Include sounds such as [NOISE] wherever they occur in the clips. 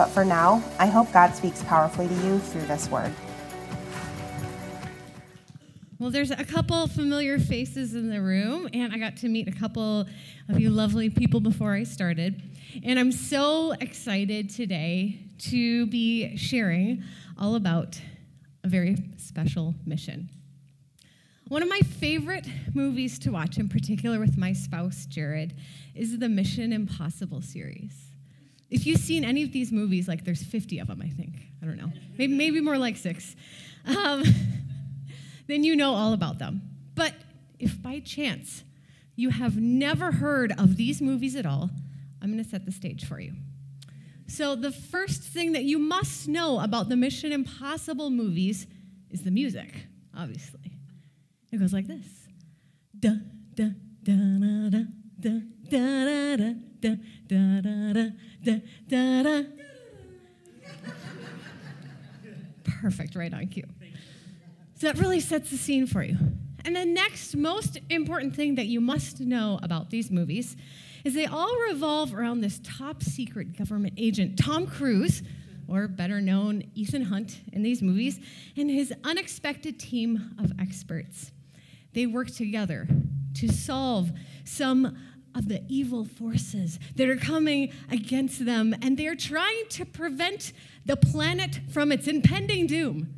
but for now, I hope God speaks powerfully to you through this word. Well, there's a couple familiar faces in the room, and I got to meet a couple of you lovely people before I started. And I'm so excited today to be sharing all about a very special mission. One of my favorite movies to watch, in particular with my spouse, Jared, is the Mission Impossible series. If you've seen any of these movies, like there's 50 of them, I think. I don't know. Maybe, maybe more like six. Um, [LAUGHS] then you know all about them. But if by chance you have never heard of these movies at all, I'm going to set the stage for you. So, the first thing that you must know about the Mission Impossible movies is the music, obviously. It goes like this. Da, da, da, da, da, da, da, da da, da, da, da da, da, da. Perfect, right on cue. So that really sets the scene for you. And the next most important thing that you must know about these movies is they all revolve around this top secret government agent, Tom Cruise, or better known, Ethan Hunt, in these movies, and his unexpected team of experts. They work together to solve some of the evil forces that are coming against them, and they're trying to prevent the planet from its impending doom.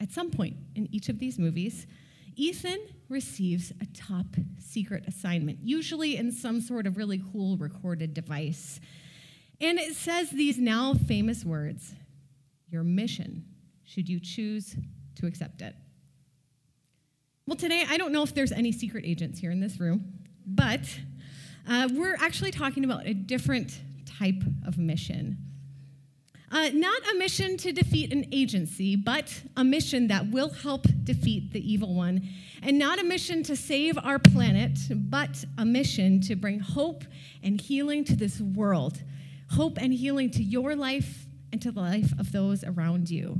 At some point in each of these movies, Ethan receives a top secret assignment, usually in some sort of really cool recorded device. And it says these now famous words Your mission, should you choose to accept it. Well, today, I don't know if there's any secret agents here in this room. But uh, we're actually talking about a different type of mission. Uh, not a mission to defeat an agency, but a mission that will help defeat the evil one. And not a mission to save our planet, but a mission to bring hope and healing to this world. Hope and healing to your life and to the life of those around you.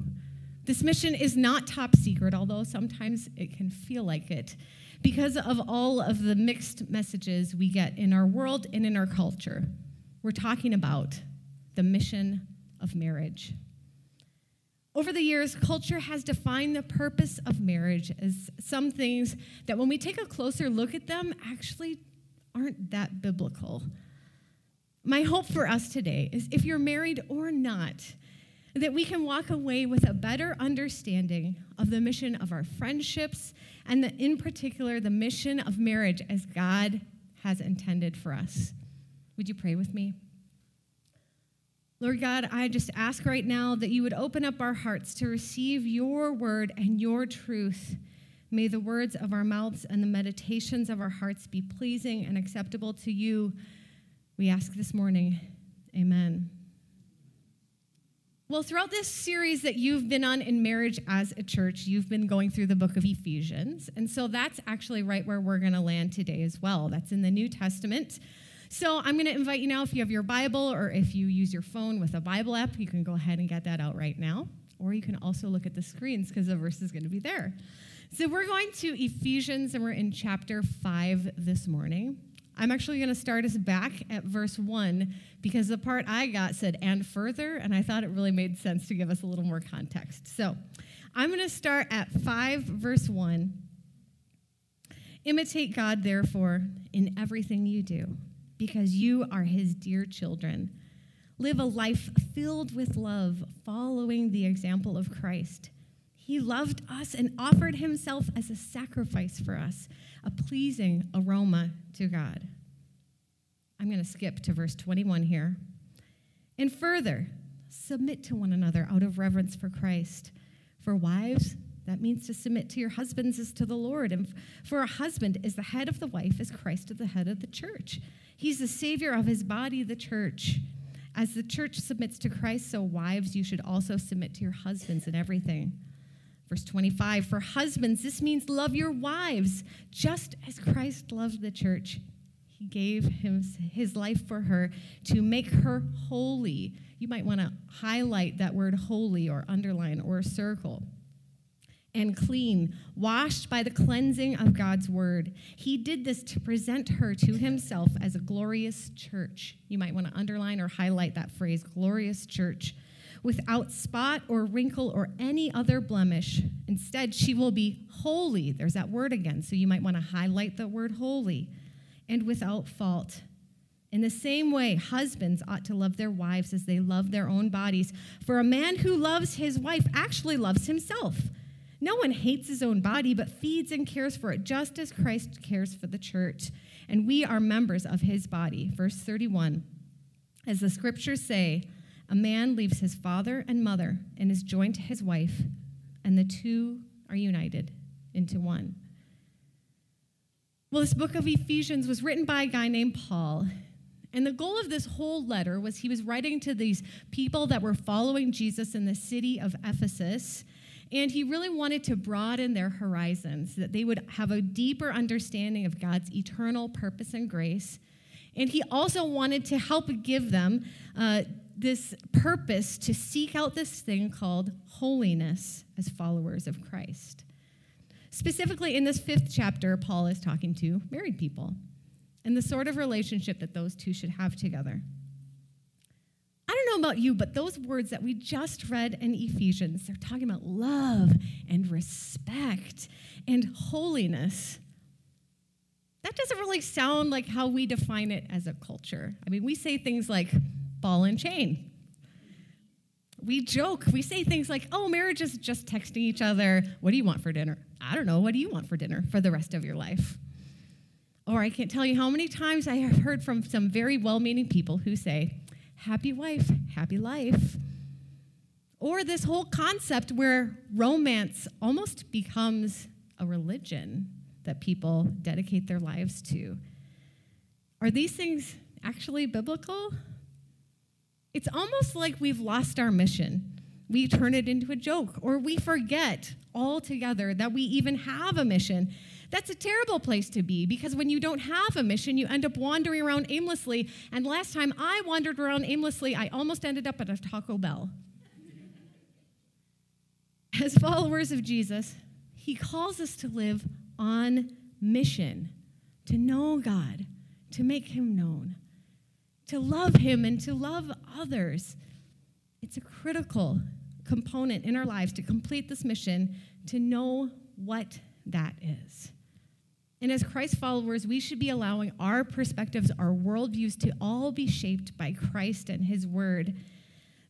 This mission is not top secret, although sometimes it can feel like it because of all of the mixed messages we get in our world and in our culture. We're talking about the mission of marriage. Over the years, culture has defined the purpose of marriage as some things that, when we take a closer look at them, actually aren't that biblical. My hope for us today is if you're married or not, that we can walk away with a better understanding of the mission of our friendships and the, in particular the mission of marriage as God has intended for us. Would you pray with me? Lord God, I just ask right now that you would open up our hearts to receive your word and your truth. May the words of our mouths and the meditations of our hearts be pleasing and acceptable to you. We ask this morning. Amen. Well, throughout this series that you've been on in marriage as a church, you've been going through the book of Ephesians. And so that's actually right where we're going to land today as well. That's in the New Testament. So I'm going to invite you now, if you have your Bible or if you use your phone with a Bible app, you can go ahead and get that out right now. Or you can also look at the screens because the verse is going to be there. So we're going to Ephesians and we're in chapter 5 this morning. I'm actually going to start us back at verse 1 because the part I got said, and further, and I thought it really made sense to give us a little more context. So I'm going to start at 5, verse 1. Imitate God, therefore, in everything you do, because you are his dear children. Live a life filled with love, following the example of Christ. He loved us and offered himself as a sacrifice for us, a pleasing aroma to God. I'm going to skip to verse 21 here. And further, submit to one another out of reverence for Christ. For wives, that means to submit to your husbands as to the Lord. And for a husband is the head of the wife as Christ is the head of the church. He's the savior of his body, the church. As the church submits to Christ, so wives, you should also submit to your husbands in everything. Verse 25 For husbands, this means love your wives, just as Christ loved the church. He gave him his life for her to make her holy. You might want to highlight that word holy or underline or circle and clean, washed by the cleansing of God's word. He did this to present her to himself as a glorious church. You might want to underline or highlight that phrase, glorious church, without spot or wrinkle or any other blemish. Instead, she will be holy. There's that word again, so you might want to highlight the word holy, and without fault. In the same way, husbands ought to love their wives as they love their own bodies. For a man who loves his wife actually loves himself. No one hates his own body, but feeds and cares for it, just as Christ cares for the church. And we are members of his body. Verse 31 As the scriptures say, a man leaves his father and mother and is joined to his wife, and the two are united into one. Well, this book of Ephesians was written by a guy named Paul. And the goal of this whole letter was he was writing to these people that were following Jesus in the city of Ephesus. And he really wanted to broaden their horizons, that they would have a deeper understanding of God's eternal purpose and grace. And he also wanted to help give them uh, this purpose to seek out this thing called holiness as followers of Christ. Specifically, in this fifth chapter, Paul is talking to married people and the sort of relationship that those two should have together. I don't know about you, but those words that we just read in Ephesians, they're talking about love and respect and holiness. That doesn't really sound like how we define it as a culture. I mean, we say things like ball and chain. We joke. We say things like, oh, marriage is just texting each other. What do you want for dinner? I don't know. What do you want for dinner for the rest of your life? Or I can't tell you how many times I have heard from some very well meaning people who say, happy wife, happy life. Or this whole concept where romance almost becomes a religion that people dedicate their lives to. Are these things actually biblical? It's almost like we've lost our mission. We turn it into a joke, or we forget altogether that we even have a mission that's a terrible place to be because when you don't have a mission, you end up wandering around aimlessly. And last time I wandered around aimlessly, I almost ended up at a Taco Bell. As followers of Jesus, he calls us to live on mission, to know God, to make him known, to love him, and to love others. It's a critical component in our lives to complete this mission, to know what that is. And as Christ followers, we should be allowing our perspectives, our worldviews to all be shaped by Christ and his word.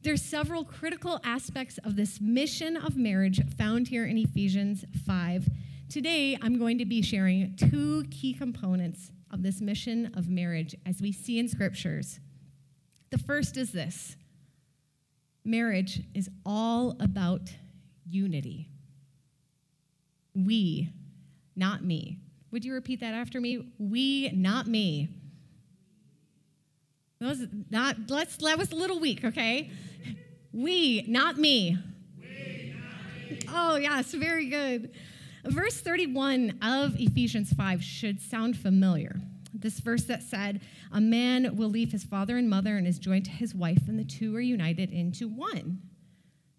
There's several critical aspects of this mission of marriage found here in Ephesians 5. Today, I'm going to be sharing two key components of this mission of marriage as we see in scriptures. The first is this marriage is all about unity. We, not me. Would you repeat that after me? We, not me. That was not let's that was a little weak, okay? We, not me. We, not me. Oh, yes, very good. Verse 31 of Ephesians 5 should sound familiar. This verse that said, A man will leave his father and mother and is joined to his wife, and the two are united into one.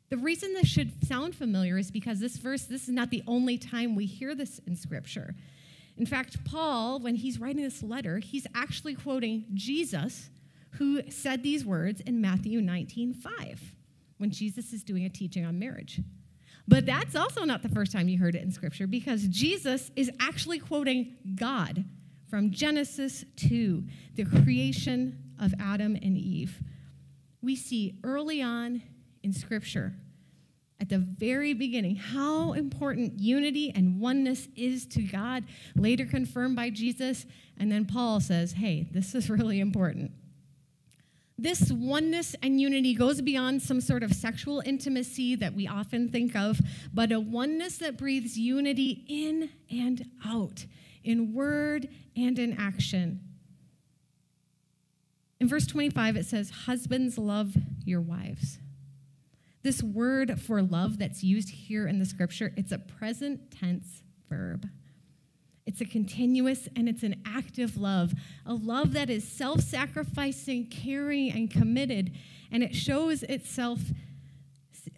The reason this should sound familiar is because this verse, this is not the only time we hear this in Scripture. In fact, Paul, when he's writing this letter, he's actually quoting Jesus, who said these words in Matthew 19 5, when Jesus is doing a teaching on marriage. But that's also not the first time you heard it in Scripture because Jesus is actually quoting God from Genesis 2, the creation of Adam and Eve. We see early on in Scripture at the very beginning how important unity and oneness is to God, later confirmed by Jesus. And then Paul says, hey, this is [LAUGHS] really important. This oneness and unity goes beyond some sort of sexual intimacy that we often think of, but a oneness that breathes unity in and out, in word and in action. In verse 25, it says, Husbands, love your wives. This word for love that's used here in the scripture, it's a present tense verb. It's a continuous and it's an active love, a love that is self sacrificing, caring, and committed, and it shows itself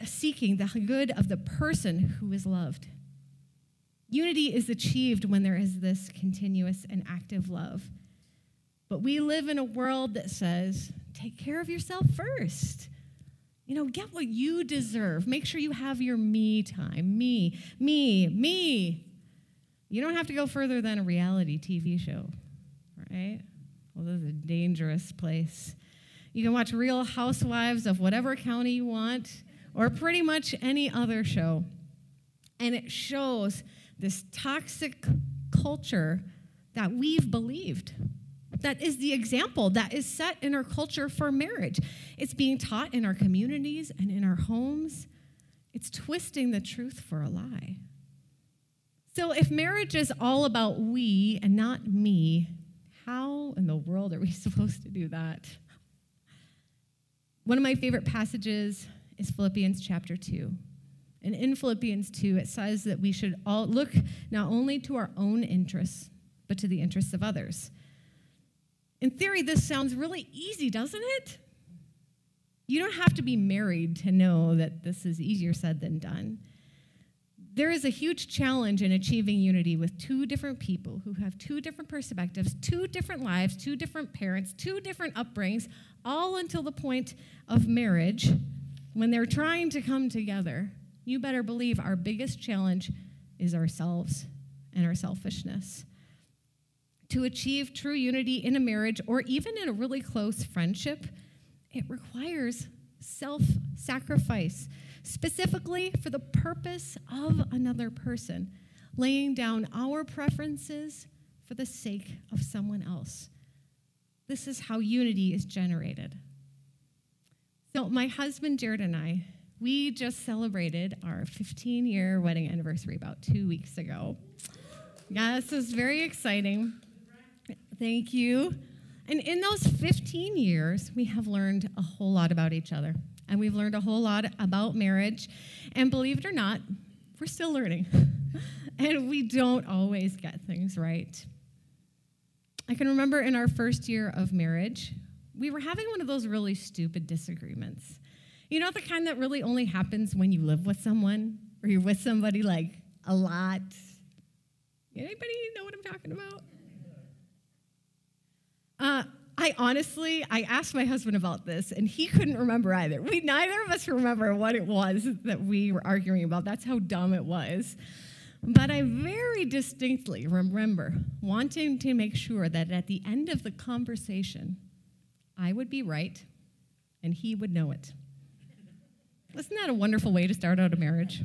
seeking the good of the person who is loved. Unity is achieved when there is this continuous and active love. But we live in a world that says, take care of yourself first. You know, get what you deserve. Make sure you have your me time. Me, me, me. You don't have to go further than a reality TV show, right? Well, this is a dangerous place. You can watch Real Housewives of whatever county you want, or pretty much any other show. And it shows this toxic culture that we've believed. That is the example that is set in our culture for marriage. It's being taught in our communities and in our homes. It's twisting the truth for a lie. So, if marriage is all about we and not me, how in the world are we [LAUGHS] supposed to do that? One of my favorite passages is Philippians chapter 2. And in Philippians 2, it says that we should all look not only to our own interests, but to the interests of others. In theory, this sounds really easy, doesn't it? You don't have to be married to know that this is easier said than done. There is a huge challenge in achieving unity with two different people who have two different perspectives, two different lives, two different parents, two different upbringings, all until the point of marriage when they're trying to come together. You better believe our biggest challenge is ourselves and our selfishness. To achieve true unity in a marriage or even in a really close friendship, it requires self sacrifice specifically for the purpose of another person, laying down our preferences for the sake of someone else. This is how unity is generated. So, my husband Jared and I, we just celebrated our 15 year wedding anniversary about two weeks ago. Yeah, this was very exciting. Thank you. And in those 15 years, we have learned a whole lot about each other and we've learned a whole lot about marriage. And believe it or not, we're still learning. [LAUGHS] and we don't always get things right. I can remember in our first year of marriage, we were having one of those really stupid disagreements. You know, the kind that really only happens when you live with someone or you're with somebody like a lot. Anybody know what I'm talking about? Uh, I honestly, I asked my husband about this, and he couldn't remember either. We neither of us remember what it was that we were arguing about. That's how dumb it was. But I very distinctly remember wanting to make sure that at the end of the conversation, I would be right and he would know it. Isn't that a wonderful way to start out a marriage?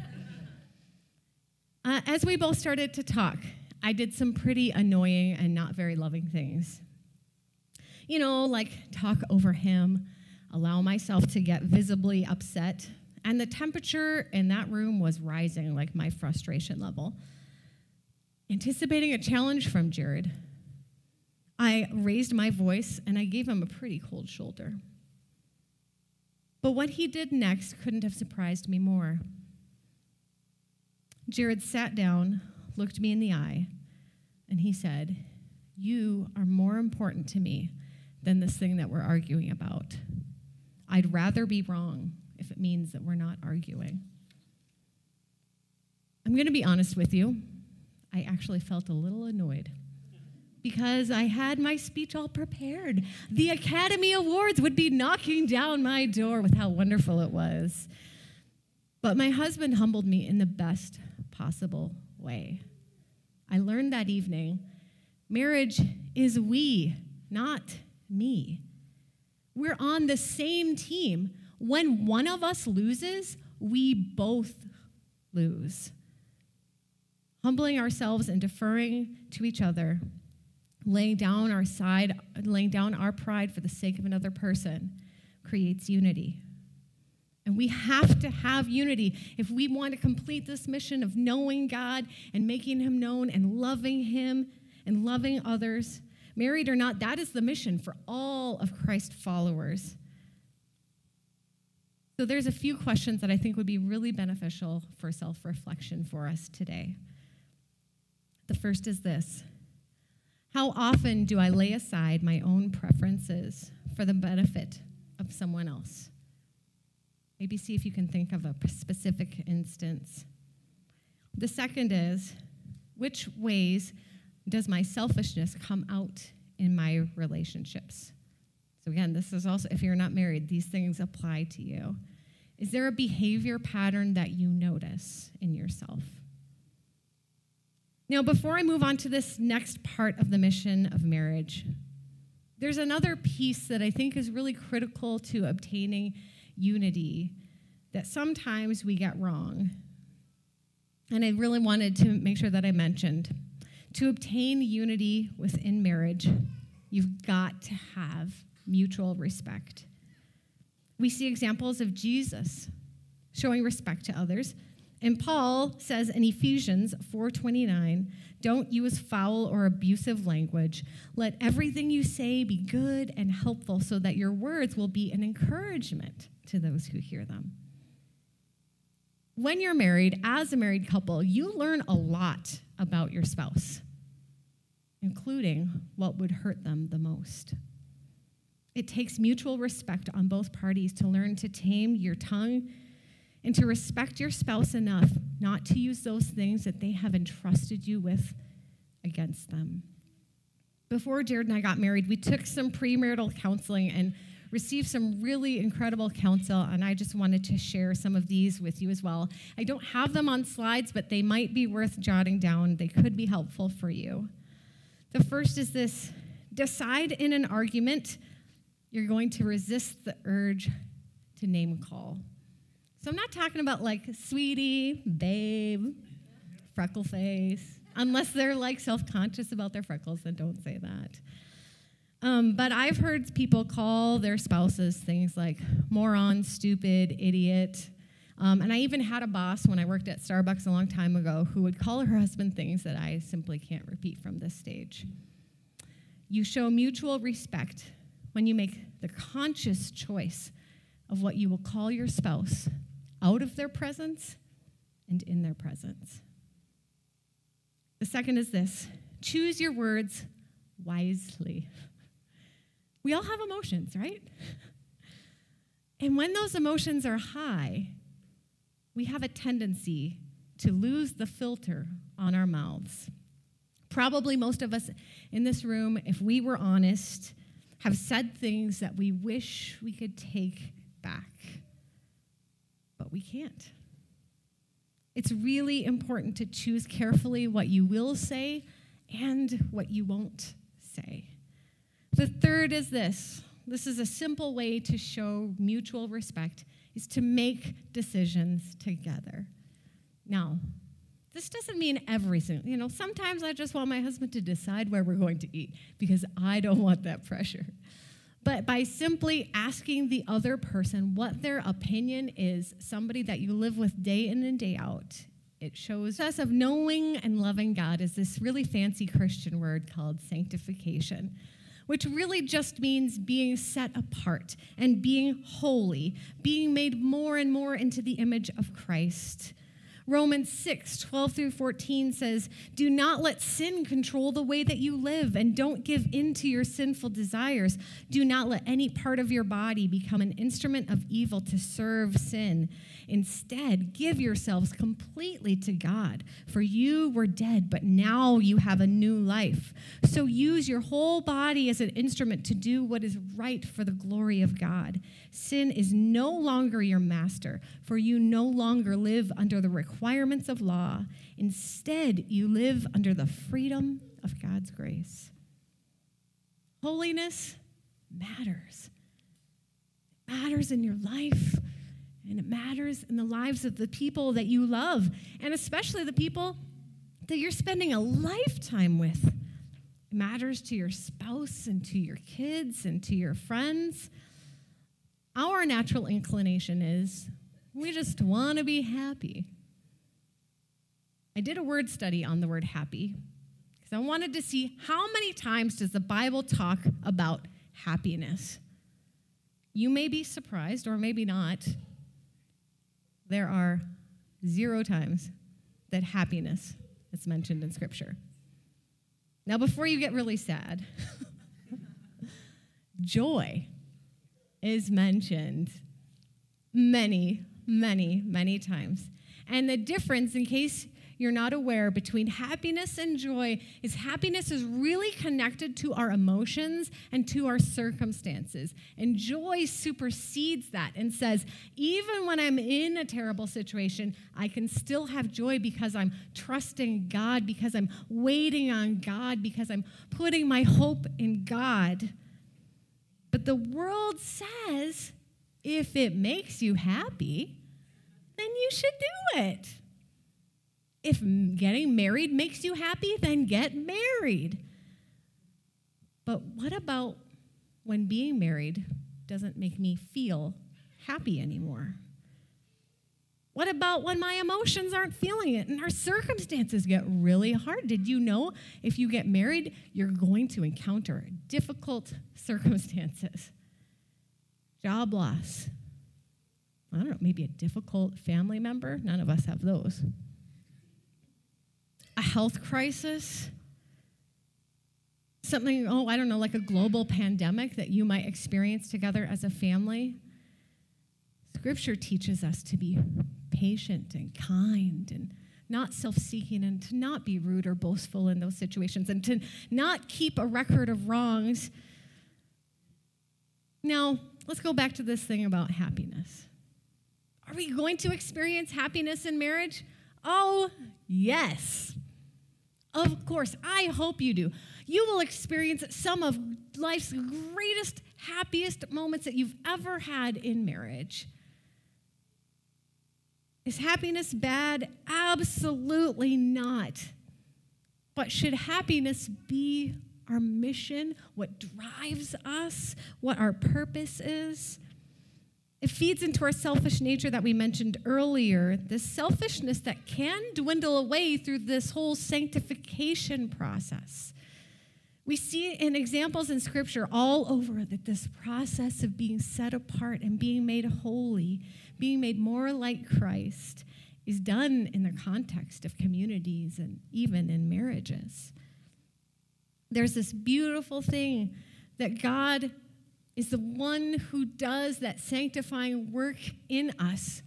Uh, as we both started to talk, I did some pretty annoying and not very loving things you know, like talk over him, allow myself to get visibly upset. And the temperature in that room was rising, like my frustration level. Anticipating a challenge from Jared, I raised my voice and I gave him a pretty cold shoulder. But what he did next couldn't have surprised me more. Jared sat down, looked me in the eye, and he said, You are more important to me than this thing that we're arguing about. I'd rather be wrong if it means that we're not arguing. I'm going to be honest with you. I actually felt a little annoyed because I had my speech all prepared. The Academy Awards would be knocking down my door with how wonderful it was. But my husband humbled me in the best possible way. I learned that evening marriage is we, not me. We're on the same team. When one of us loses, we both lose. Humbling ourselves and deferring to each other, laying down our side, laying down our pride for the sake of another person creates unity. And we have to have unity if we want to complete this mission of knowing God and making Him known and loving Him and loving others married or not, that is the mission for all of Christ followers. So there's a few questions that I think would be really beneficial for self reflection for us today. The first is this How often do I lay aside my own preferences for the benefit of someone else? Maybe see if you can think of a specific instance. The second is which ways does my selfishness come out in my relationships? So, again, this is also, if you're not married, these things apply to you. Is there a behavior pattern that you notice in yourself? Now, before I move on to this next part of the mission of marriage, there's another piece that I think is really critical to obtaining unity that sometimes we get wrong. And I really wanted to make sure that I mentioned. To obtain unity within marriage, you've got to have mutual respect. We see examples of Jesus showing respect to others. And Paul says in Ephesians 4:29, "Don't use foul or abusive language. Let everything you say be good and helpful so that your words will be an encouragement to those who hear them." When you're married, as a married couple, you learn a lot about your spouse, including what would hurt them the most. It takes mutual respect on both parties to learn to tame your tongue and to respect your spouse enough not to use those things that they have entrusted you with against them. Before Jared and I got married, we took some premarital counseling and received some really incredible counsel, and I just wanted to share some of these with you as well. I don't have them on slides, but they might be worth jotting down. They could be helpful for you. The first is this decide in an argument you're going to resist the urge to name call. So I'm not talking about like sweetie, babe, freckle face. Unless they're like self conscious about their freckles, then don't say that. Um, but I've heard people call their spouses things like moron, stupid, idiot. Um, and I even had a boss when I worked at Starbucks a long time ago who would call her husband things that I simply can't repeat from this stage. You show mutual respect when you make the conscious choice of what you will call your spouse out of their presence and in their presence. The second is this choose your words wisely. We all have emotions, right? [LAUGHS] And when those emotions are high, we have a tendency to lose the filter on our mouths. Probably most of us in this room, if we were honest, have said things that we wish we could take back, but we can't. It's really important to choose carefully what you will say and what you won't say. The third is this this is a simple way to show mutual respect is to make decisions together. Now, this doesn't mean every single, you know, sometimes I just want my husband to decide where we're going to eat because I don't want that pressure. But by simply asking the other person what their opinion is, somebody that you live with day in and day out, it shows us of knowing and loving God is this really fancy Christian word called sanctification which really just means being set apart and being holy, being made more and more into the image of Christ. Romans 6, 12 through 14 says, Do not let sin control the way that you live, and don't give in to your sinful desires. Do not let any part of your body become an instrument of evil to serve sin. Instead, give yourselves completely to God, for you were dead, but now you have a new life. So use your whole body as an instrument to do what is right for the glory of God. Sin is no longer your master, for you no longer live under the requirements of law. Instead, you live under the freedom of God's grace. Holiness matters. It matters in your life and it matters in the lives of the people that you love, and especially the people that you're spending a lifetime with. It matters to your spouse and to your kids and to your friends. Our natural inclination is we just want to be happy. I did a word study on the word happy because I wanted to see how many times does the Bible talk about happiness. You may be surprised, or maybe not. There are zero times that happiness is mentioned in Scripture. Now, before you get really sad, [LAUGHS] joy is mentioned many, many, many times. And the difference, in case you're not aware, between happiness and joy is happiness is really connected to our emotions and to our circumstances. And joy supersedes that and says, even when I'm in a terrible situation, I can still have joy because I'm trusting God, because I'm waiting on God, because I'm putting my hope in God. But the world says if it makes you happy, then you should do it. If getting married makes you happy, then get married. But what about when being married doesn't make me feel happy anymore? What about when my emotions aren't feeling it and our circumstances get really hard? Did you know if you get married, you're going to encounter difficult circumstances? Job loss. I don't know, maybe a difficult family member. None of us have those. A health crisis. Something, oh, I don't know, like a global pandemic that you might experience together as a family. Scripture teaches us to be patient and kind and not self seeking and to not be rude or boastful in those situations and to not keep a record of wrongs. Now, let's go back to this thing about happiness. Are we going to experience happiness in marriage? Oh, yes. Of course, I hope you do. You will experience some of life's greatest, happiest moments that you've ever had in marriage. Is happiness bad? Absolutely not. But should happiness be our mission, what drives us, what our purpose is? It feeds into our selfish nature that we mentioned earlier, this selfishness that can dwindle away through this whole sanctification process. We see in examples in Scripture all over that this process of being set apart and being made holy, being made more like Christ, is done in the context of communities and even in marriages. There's this beautiful thing that God is the one who does that sanctifying work in us,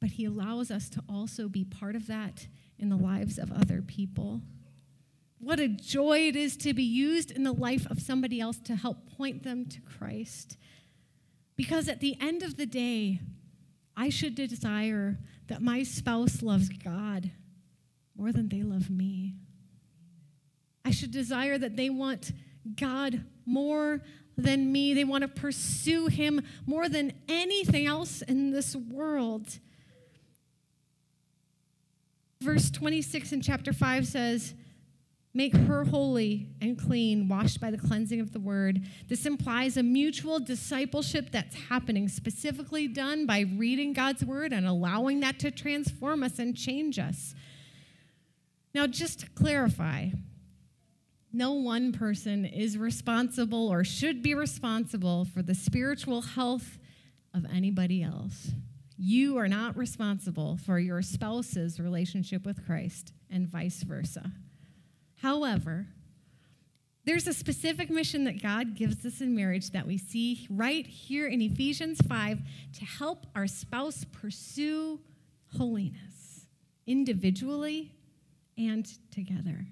but He allows us to also be part of that in the lives of other people. What a joy it is to be used in the life of somebody else to help point them to Christ. Because at the end of the day, I should desire that my spouse loves God more than they love me. I should desire that they want God more than me. They want to pursue Him more than anything else in this world. Verse 26 in chapter 5 says, Make her holy and clean, washed by the cleansing of the word. This implies a mutual discipleship that's happening, specifically done by reading God's word and allowing that to transform us and change us. Now, just to clarify, no one person is responsible or should be responsible for the spiritual health of anybody else. You are not responsible for your spouse's relationship with Christ and vice versa. However, there's a specific mission that God gives us in marriage that we see right here in Ephesians 5 to help our spouse pursue holiness individually and together.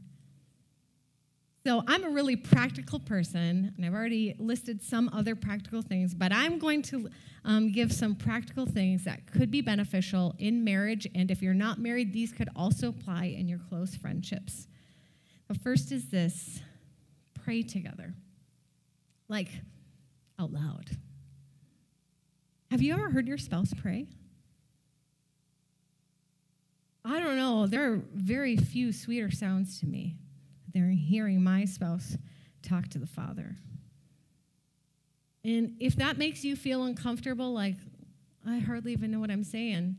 So I'm a really practical person, and I've already listed some other practical things, but I'm going to um, give some practical things that could be beneficial in marriage, and if you're not married, these could also apply in your close friendships. The first is this pray together, like out loud. Have you ever heard your spouse pray? I don't know. There are very few sweeter sounds to me they're hearing my spouse talk to the Father. And if that makes you feel uncomfortable, like, I hardly even know what I'm saying,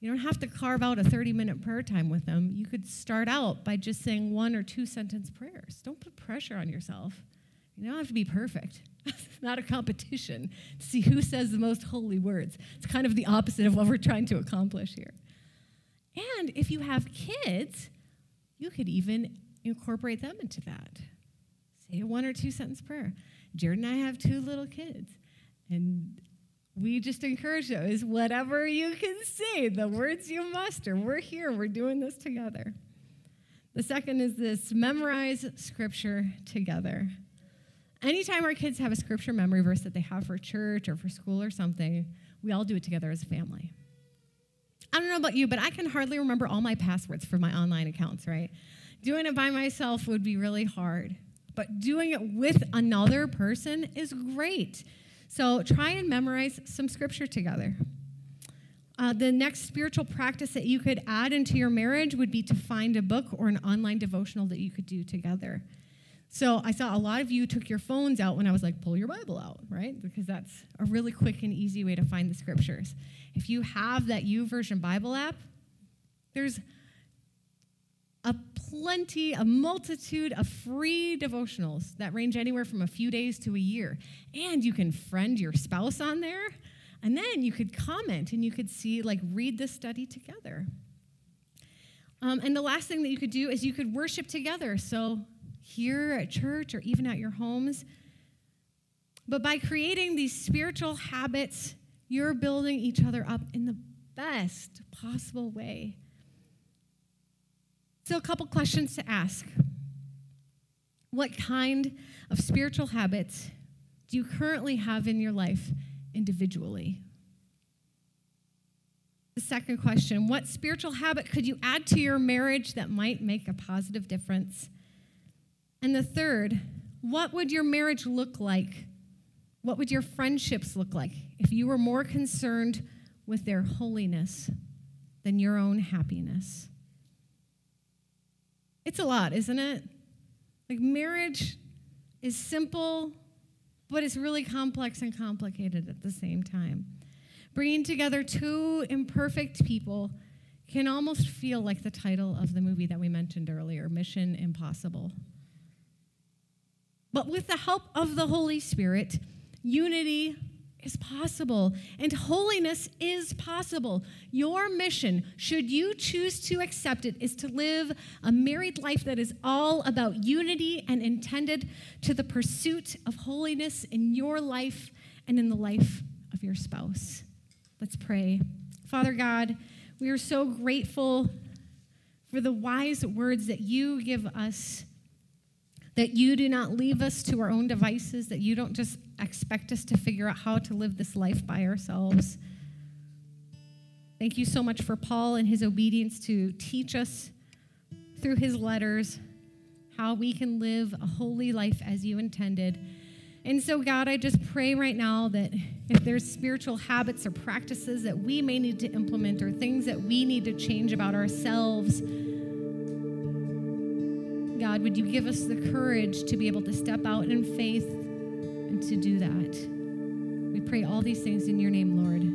You don't have to carve out a 30 minute prayer time with them. You could start out by just saying one or two sentence prayers. Don't put pressure on yourself. You don't have to be perfect. it's [LAUGHS] not a competition to see who says the most holy words. It's kind of the opposite of what we're trying to accomplish here. And if you have kids, you could even incorporate them into that. Say a one or two sentence prayer. Jared and I have two little kids, and we just encourage those whatever you can say, the words you muster. We're here, we're doing this together. The second is this memorize scripture together. Anytime our kids have a scripture memory verse that they have for church or for school or something, we all do it together as a family. I don't know about you, but I can hardly remember all my passwords for my online accounts, right? Doing it by myself would be really hard, but doing it with another person is great. So try and memorize some scripture together. Uh, the next spiritual practice that you could add into your marriage would be to find a book or an online devotional that you could do together. So I saw a lot of you took your phones out when I was like, pull your Bible out, right? Because that's a really quick and easy way to find the scriptures. If you have that YouVersion Bible app, there's a plenty, a multitude of free devotionals that range anywhere from a few days to a year. And you can friend your spouse on there. And then you could comment and you could see, like, read the study together. Um, and the last thing that you could do is you could worship together. So here at church or even at your homes. But by creating these spiritual habits, you're building each other up in the best possible way. So, a couple questions to ask. What kind of spiritual habits do you currently have in your life individually? The second question What spiritual habit could you add to your marriage that might make a positive difference? And the third, what would your marriage look like? What would your friendships look like if you were more concerned with their holiness than your own happiness? It's a lot, isn't it? Like, marriage is simple, but it's really complex and complicated at the same time. Bringing together two imperfect people can almost feel like the title of the movie that we mentioned earlier Mission Impossible. But with the help of the Holy Spirit, unity is possible and holiness is possible. Your mission, should you choose to accept it, is to live a married life that is all about unity and intended to the pursuit of holiness in your life and in the life of your spouse. Let's pray. Father God, we are so grateful for the wise words that you give us that you do not leave us to our own devices, that you don't just expect us to figure out how to live this life by ourselves. Thank you so much for Paul and his obedience to teach us through his letters how we can live a holy life as you intended. And so, God, I just pray right now that if there's spiritual habits or practices that we may need to implement or things that we need to change about ourselves, God, would you give us the courage to be able to step out in faith and to do that? We pray all these things in your name, Lord.